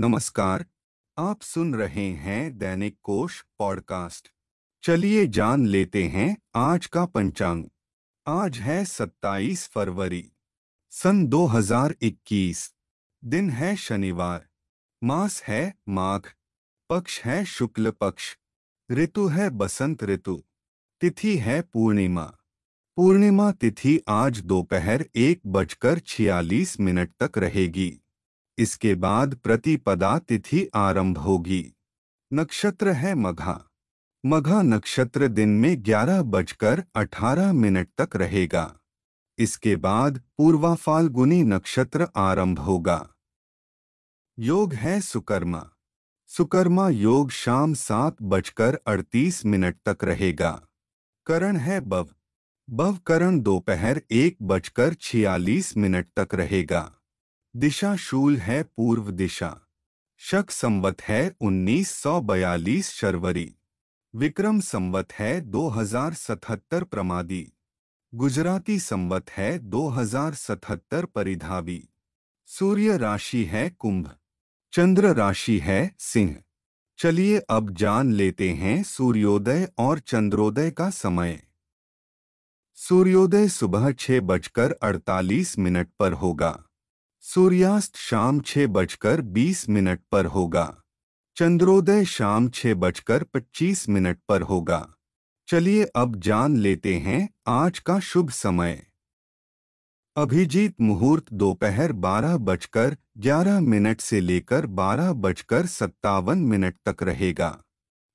नमस्कार, आप सुन रहे हैं दैनिक कोश पॉडकास्ट। चलिए जान लेते हैं आज का पंचांग। आज है 27 फरवरी, सन 2021 दिन है शनिवार, मास है माघ, पक्ष है शुक्ल पक्ष। ऋतु है बसंत ऋतु, तिथि है पूर्णिमा। पूर्णिमा तिथि आज दोपहर एक बजकर छियालीस मिनट तक रहेगी। इसके बाद प्रतिपदा तिथि आरंभ होगी। नक्षत्र है मघा। मघा नक्षत्र दिन में ग्यारह बजकर अठारह मिनट तक रहेगा। इसके बाद पूर्वा फाल्गुनी नक्षत्र आरंभ होगा। योग है सुकर्मा। सुकर्मा योग शाम सात बजकर अड़तीस मिनट तक रहेगा। करण है बव। बव करण दोपहर एक बजकर छियालीस मिनट तक रहेगा। दिशा शूल है पूर्व दिशा। शक संवत है 1942 शर्वरी। विक्रम संवत है 2077 प्रमादी। गुजराती संवत है 2077 परिधावी। सूर्य राशि है कुंभ। चंद्र राशि है सिंह। चलिए अब जान लेते हैं सूर्योदय और चंद्रोदय का समय। सूर्योदय सुबह छह बजकर अड़तालीस मिनट पर होगा। सूर्यास्त शाम छह बजकर बीस मिनट पर होगा। चंद्रोदय शाम छह बजकर पच्चीस मिनट पर होगा। चलिए अब जान लेते हैं आज का शुभ समय। अभिजीत मुहूर्त दोपहर बारह बजकर ग्यारह मिनट से लेकर बारह बजकर सत्तावन मिनट तक रहेगा।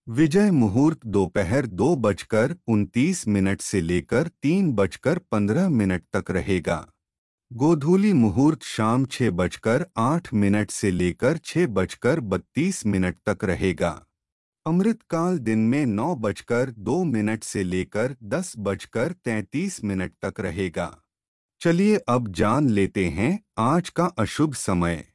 विजय मुहूर्त दोपहर दो बजकर उनतीस मिनट से लेकर तीन बजकर पंद्रह मिनट तक रहेगा। गोधूली मुहूर्त शाम छह बजकर आठ मिनट से लेकर छह बजकर बत्तीस मिनट तक रहेगा। अमृतकाल दिन में नौ बजकर दो मिनट से लेकर दस बजकर तैंतीस मिनट तक रहेगा। चलिए अब जान लेते हैं आज का अशुभ समय।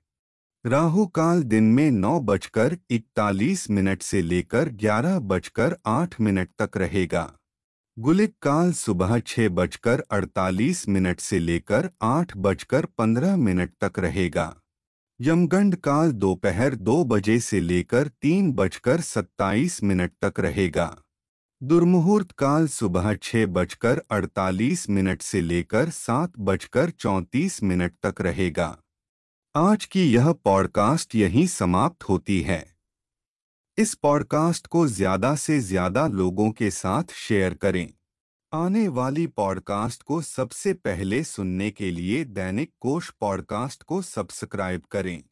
राहु काल दिन में नौ बजकर इकतालीस मिनट से लेकर ग्यारह बजकर आठ मिनट तक रहेगा। गुलिक काल सुबह छह बजकर अड़तालीस मिनट से लेकर आठ बजकर पंद्रह मिनट तक रहेगा। यमगंड काल दोपहर दो बजे से लेकर तीन बजकर सत्ताईस मिनट तक रहेगा। दुर्मुहूर्त काल सुबह छह बजकर अड़तालीस मिनट से लेकर सात बजकर चौंतीस मिनट तक रहेगा। आज की यह पॉडकास्ट यहीं समाप्त होती है। इस पॉडकास्ट को ज़्यादा से ज़्यादा लोगों के साथ शेयर करें। आने वाली पॉडकास्ट को सबसे पहले सुनने के लिए दैनिक कोश पॉडकास्ट को सब्सक्राइब करें।